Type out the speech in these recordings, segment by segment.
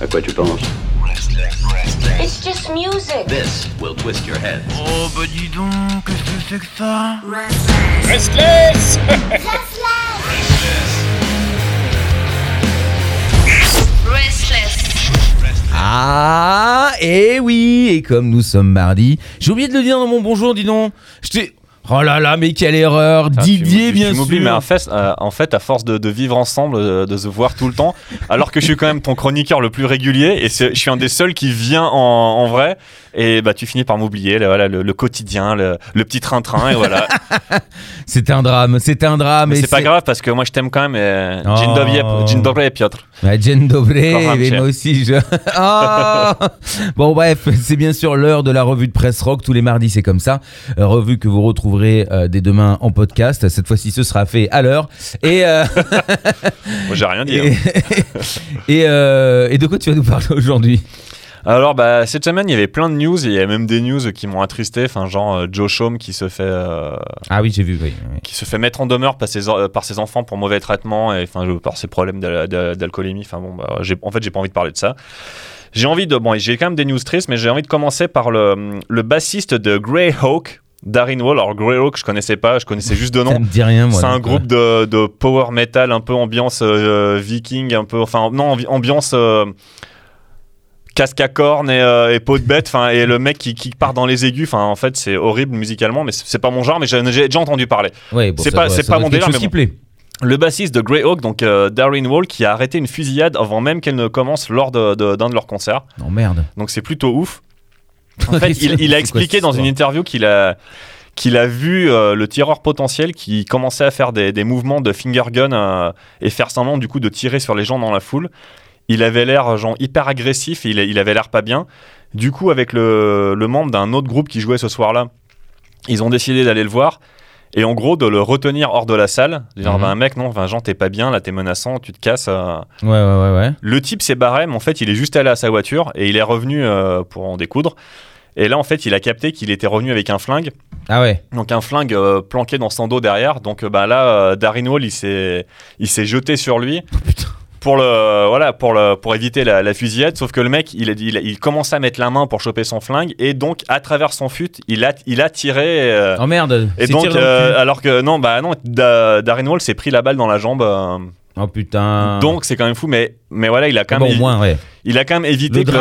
À quoi tu penses It's just music. This will twist your head. Oh bah dis donc, qu'est-ce que c'est que ça Restless Restless. Ah, et oui, et comme nous sommes mardi, j'ai oublié de le dire dans mon bonjour, dis donc. Je t'ai... Oh là là, mais quelle erreur Didier, tu, bien tu sûr mais en fait, euh, en fait, à force de, de vivre ensemble, euh, de se voir tout le temps, alors que je suis quand même ton chroniqueur le plus régulier, et je suis un des seuls qui vient en, en vrai, et bah tu finis par m'oublier, là, voilà, le, le quotidien, le, le petit train-train, et voilà. C'était un drame, c'était un drame. mais c'est pas grave, parce que moi je t'aime quand même, et... Oh. Dzień Dzień Piotr. Encore un mais moi aussi je... Ah bon bref, c'est bien sûr l'heure de la revue de presse rock, tous les mardis c'est comme ça. Euh, revue que vous retrouverez euh, dès demain en podcast, cette fois-ci ce sera fait à l'heure. Et, euh, Moi j'ai rien dit. et, hein. et, euh, et de quoi tu vas nous parler aujourd'hui? Alors, bah, cette semaine, il y avait plein de news, et il y a même des news qui m'ont attristé, enfin, genre euh, Joe Shome qui se fait. euh, Ah oui j'ai vu, oui. oui. qui se fait mettre en demeure par ses, euh, par ses enfants pour mauvais traitement et enfin par ses problèmes d'al- d'al- d'alcoolémie. Enfin bon, bah, en fait, j'ai pas envie de parler de ça. J'ai envie de bon, j'ai quand même des news tristes, mais j'ai envie de commencer par le, le bassiste de Greyhawk, Darren Wall. Alors Greyhawk, je connaissais pas, je connaissais juste de Ça nom. me dit rien moi. C'est un groupe de, de power metal un peu ambiance euh, viking, un peu enfin non ambi- ambiance euh, casque à cornes et, euh, et peau de bête, enfin et le mec qui, qui part dans les aigus, enfin en fait c'est horrible musicalement, mais c'est pas mon genre, mais j'ai déjà entendu parler. euh, ouais, bon, c'est ça pas- c'est ça mon délire, mais plaît. Le bassiste de Greyhawk, donc euh, Darren Wall, qui a arrêté une fusillade avant même qu'elle ne commence lors de- de- d'un de, leurs concerts. Non merde. Donc c'est plutôt ouf. En fait, il, il a expliqué dans une interview qu'il a qu'il a vu euh, le tireur potentiel qui commençait à faire des, des mouvements de finger gun euh, et faire semblant du coup de tirer sur les gens dans la foule. Il avait l'air genre hyper agressif, et il, il avait l'air pas bien. Du coup, avec le, le membre d'un autre groupe qui jouait ce soir-là, ils ont décidé d'aller le voir et en gros de le retenir hors de la salle. Dire, Mhm. bah, mec, non, Vincent, t'es pas bien, là, t'es menaçant, tu te casses. euh. Ouais ouais ouais ouais. Le type s'est barré, mais en fait, il est juste allé à sa voiture et il est revenu euh, pour en découdre. Et là, en fait, il a capté qu'il était revenu avec un flingue. Ah ouais. Donc, un flingue euh, planqué dans son dos derrière. Donc, bah, là, Wall, il s'est, il s'est jeté sur lui. Pour, le, voilà, pour, le, pour éviter la, la fusillade, sauf que le mec, il, il, il commençait à mettre la main pour choper son flingue, et donc, à travers son fut, il a, il a tiré. euh, Oh merde. et donc, euh, alors que non, bah non, Da- Darren Wall s'est pris la balle dans la jambe. euh, Oh putain. donc, c'est quand même fou, mais, mais voilà, il a quand bon, même. moins ouais. Il a quand même évité Le que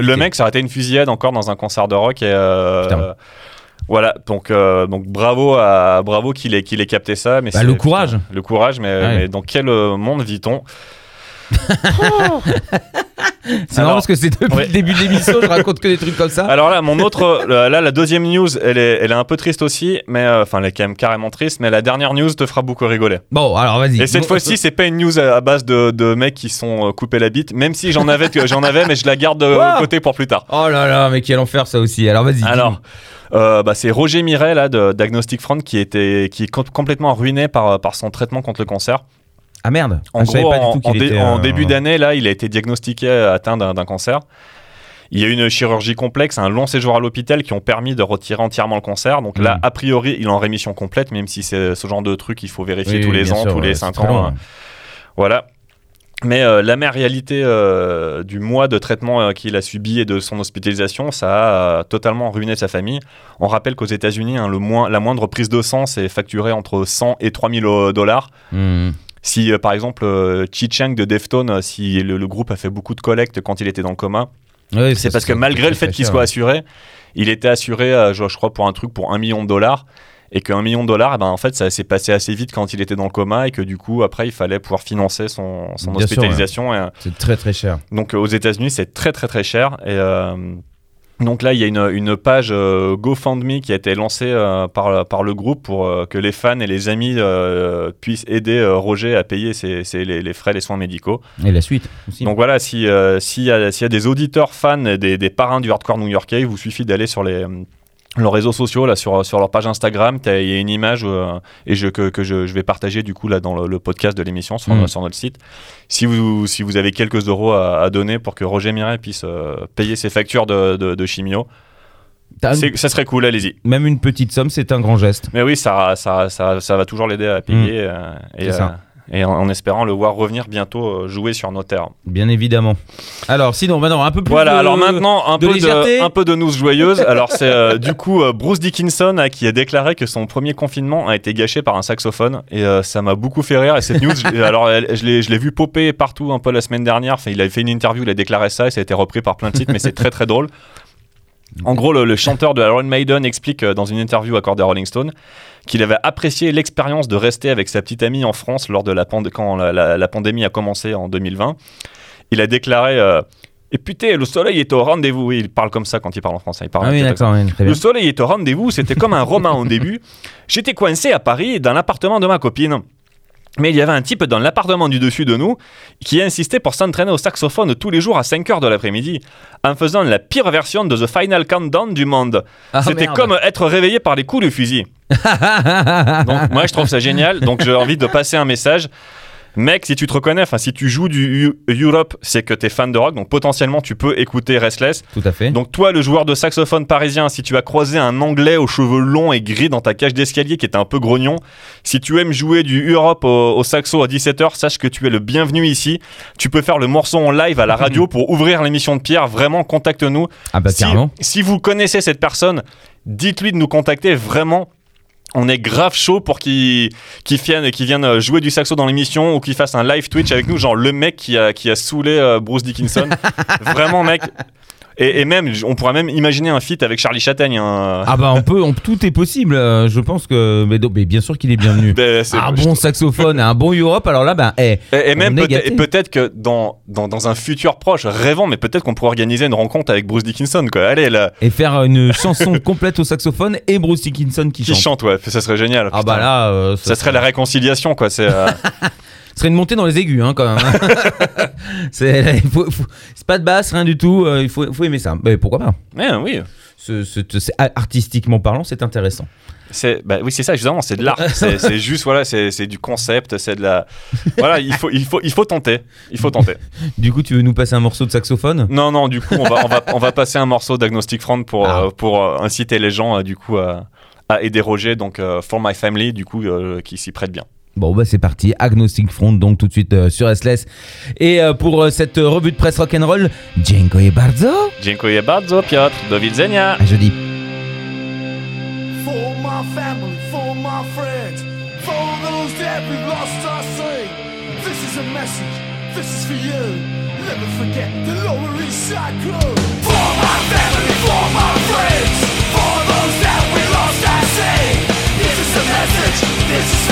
le, mec ça aurait été une fusillade encore dans un concert de rock et euh, voilà donc euh, donc bravo à bravo qu'il ait qu'il ait capté ça mais Bah, le courage. putain, le courage mais, Ouais. mais dans quel monde vit-on? C'est marrant parce que c'est depuis Ouais. le début de l'émission, je raconte que des trucs comme ça. alors là mon autre euh, là la deuxième news elle est elle est un peu triste aussi mais euh, enfin elle est quand même carrément triste mais la dernière news te fera beaucoup rigoler Bon, alors vas-y. et cette Bon, fois-ci c'est pas une news à, à base de, de mecs qui sont euh, coupés la bite même si j'en avais j'en avais mais je la garde de côté pour plus tard Oh là là, mais quel enfer ça aussi. Alors vas-y. Alors, euh, bah, c'est Roger Miret là, de Diagnostic Front qui, était, qui est com- complètement ruiné par, par son traitement contre le cancer. Ah merde. En Ah, gros, pas du en, tout en dé- était, en euh, début d'année, là, il a été diagnostiqué atteint d'un cancer. Il y a eu une chirurgie complexe, un long séjour à l'hôpital qui ont permis de retirer entièrement le cancer. Donc là, Mm. a priori, il est en rémission complète, même si c'est ce genre de truc qu'il faut vérifier oui, tous oui, les ans, sûr, tous les ouais, 5 c'est très ans. long, ouais. Voilà. Mais euh, la mère réalité euh, du mois de traitement euh, qu'il a subi et de son hospitalisation, ça a totalement ruiné sa famille. On rappelle qu'aux États-Unis, hein, moins- la moindre prise de sang, c'est facturé entre 100 et 3000 euh, dollars. Hmm. Si, euh, par exemple, euh, Chi Chang de Deftones, euh, si le, le groupe a fait beaucoup de collectes quand il était dans le coma, c'est parce que malgré le fait qu'il soit ouais. assuré, il était assuré, euh, je, je crois, pour un truc pour un million de dollars. Et qu'un million de dollars, eh ben, en fait, ça s'est passé assez vite quand il était dans le coma et que du coup, après, il fallait pouvoir financer son, hospitalisation. Et, C'est très très cher. donc, euh, aux États-Unis, c'est très, très, très cher. Et euh, donc là, il y a une, une page euh, GoFundMe qui a été lancée euh, par, par le groupe pour euh, que les fans et les amis puissent aider Roger à payer ses, ses- les, les frais, les soins médicaux. Et la suite aussi. Donc voilà, si, s'il y, a- s'il y a des auditeurs fans et des, des parrains du hardcore new-yorkais, il vous suffit d'aller sur les, leurs réseaux sociaux, là, sur, sur leur page Instagram. Il y a une image euh, et je, que, que je, je vais partager du coup là, dans le, le podcast de l'émission sur, Mm. sur notre site. Si vous, si vous avez quelques euros à, à donner pour que Roger Miret puisse euh, payer ses factures de, de, de chimio, ça serait cool, allez-y. Même une petite somme, c'est un grand geste. Mais oui, ça, ça, ça, ça va toujours l'aider à payer. euh, et, Mm. Ça. Et en, en espérant le voir revenir bientôt euh, jouer sur nos terres. Bien évidemment. Alors, sinon, maintenant, un peu plus. Voilà, de- alors maintenant, un de peu légèreté. de, un peu de news joyeuse. Alors, c'est euh, du coup euh, Bruce Dickinson euh, qui a déclaré que son premier confinement a été gâché par un saxophone. Et ça m'a beaucoup fait rire. Et cette news, je- alors, elle- je l'ai je l'ai vu popper partout un peu la semaine dernière. Enfin, il avait fait une interview, il a déclaré ça et ça a été repris par plein de sites, mais c'est très très drôle. En gros, le, le chanteur de Iron Maiden explique euh, dans une interview accordée à Rolling Stone qu'il avait apprécié l'expérience de rester avec sa petite amie en France lors de la pand- quand la, la- la pandémie a commencé en 2020. Il a déclaré euh, Et putain, le soleil est au rendez-vous. Oui, il parle comme ça quand il parle en français. Il parle Ah oui, oui. Le soleil est au rendez-vous, c'était comme un roman au début. J'étais coincé à Paris dans l'appartement de ma copine. Mais il y avait un type dans l'appartement du dessus de nous qui insistait pour s'entraîner au saxophone tous les jours à 5 heures de l'après-midi, en faisant la pire version de The Final Countdown du monde. Ah, C'était merde. comme être réveillé par les coups de fusil. Donc moi je trouve ça génial. Donc j'ai envie de passer un message. Mec, si tu te reconnais, enfin si tu joues du Eu- Europe, c'est que t'es fan de rock, donc potentiellement tu peux écouter Restless. Tout à fait. Donc toi, le joueur de saxophone parisien, si tu as croisé un Anglais aux cheveux longs et gris dans ta cage d'escalier qui était un peu grognon, si tu aimes jouer du Europe au, au saxo à 17h, sache que tu es le bienvenu ici. Tu peux faire le morceau en live à la radio pour ouvrir l'émission de Pierre. Vraiment, contacte-nous. ah bah si, si vous connaissez cette personne, dites-lui de nous contacter. Vraiment, on est grave chaud pour qu'il qu'il vienne, qu'il vienne jouer du saxo dans l'émission ou qu'il fasse un live Twitch avec nous, genre le mec qui a, qui a saoulé euh, Bruce Dickinson. Vraiment, mec. Et, et même, on pourrait même imaginer un feat avec Charlie Chattagne. hein. Ah bah on peut, on- tout est possible. euh, Je pense que, mais, bien sûr qu'il est bienvenu. Ben, c'est- Un bon saxophone, un bon Europe. Alors là, ben, eh, Et, et même on est peut-être gâtés. et peut-être que dans, dans, dans un futur proche, rêvant, mais peut-être qu'on pourrait organiser une rencontre avec Bruce Dickinson. Quoi. Allez, là, et faire une chanson complète au saxophone et Bruce Dickinson qui, qui chante. chante, ouais, ça serait génial. Ah putain. bah là, euh, ça serait la réconciliation, quoi. C'est. euh, Ce serait une montée dans les aigus, hein, quand même. hein. c'est, pas de basse, rien du tout. euh, il faut, faut aimer ça. Mais pourquoi pas? Ouais, oui. Ce- artistiquement parlant, c'est intéressant. Bah oui, c'est ça, justement, c'est de l'art. C'est, juste, voilà, c'est, du concept, c'est de la. Voilà, il faut, il faut, il faut tenter. Il faut tenter. Du coup, tu veux nous passer un morceau de saxophone? Non, non, du coup, on va, on va, on va passer un morceau d'Agnostic Front pour, Ah. euh, pour euh, inciter les gens, euh, du coup, à, à aider Roger, donc For My Family, du coup, qui s'y prête bien. Bon, bah c'est parti. Agnostic Front, donc tout de suite euh, sur SLS. Et euh, pour euh, cette euh, revue de presse rock'n'roll, Dziękuję bardzo. Dziękuję bardzo, Piotr. Do widzenia. À jeudi. For my family, for my friends, for those that we've lost our say. This is a message, this is for you. Never forget the Lower East Side crew. For my family, for my friends, for those that we lost our say. This is a message, this is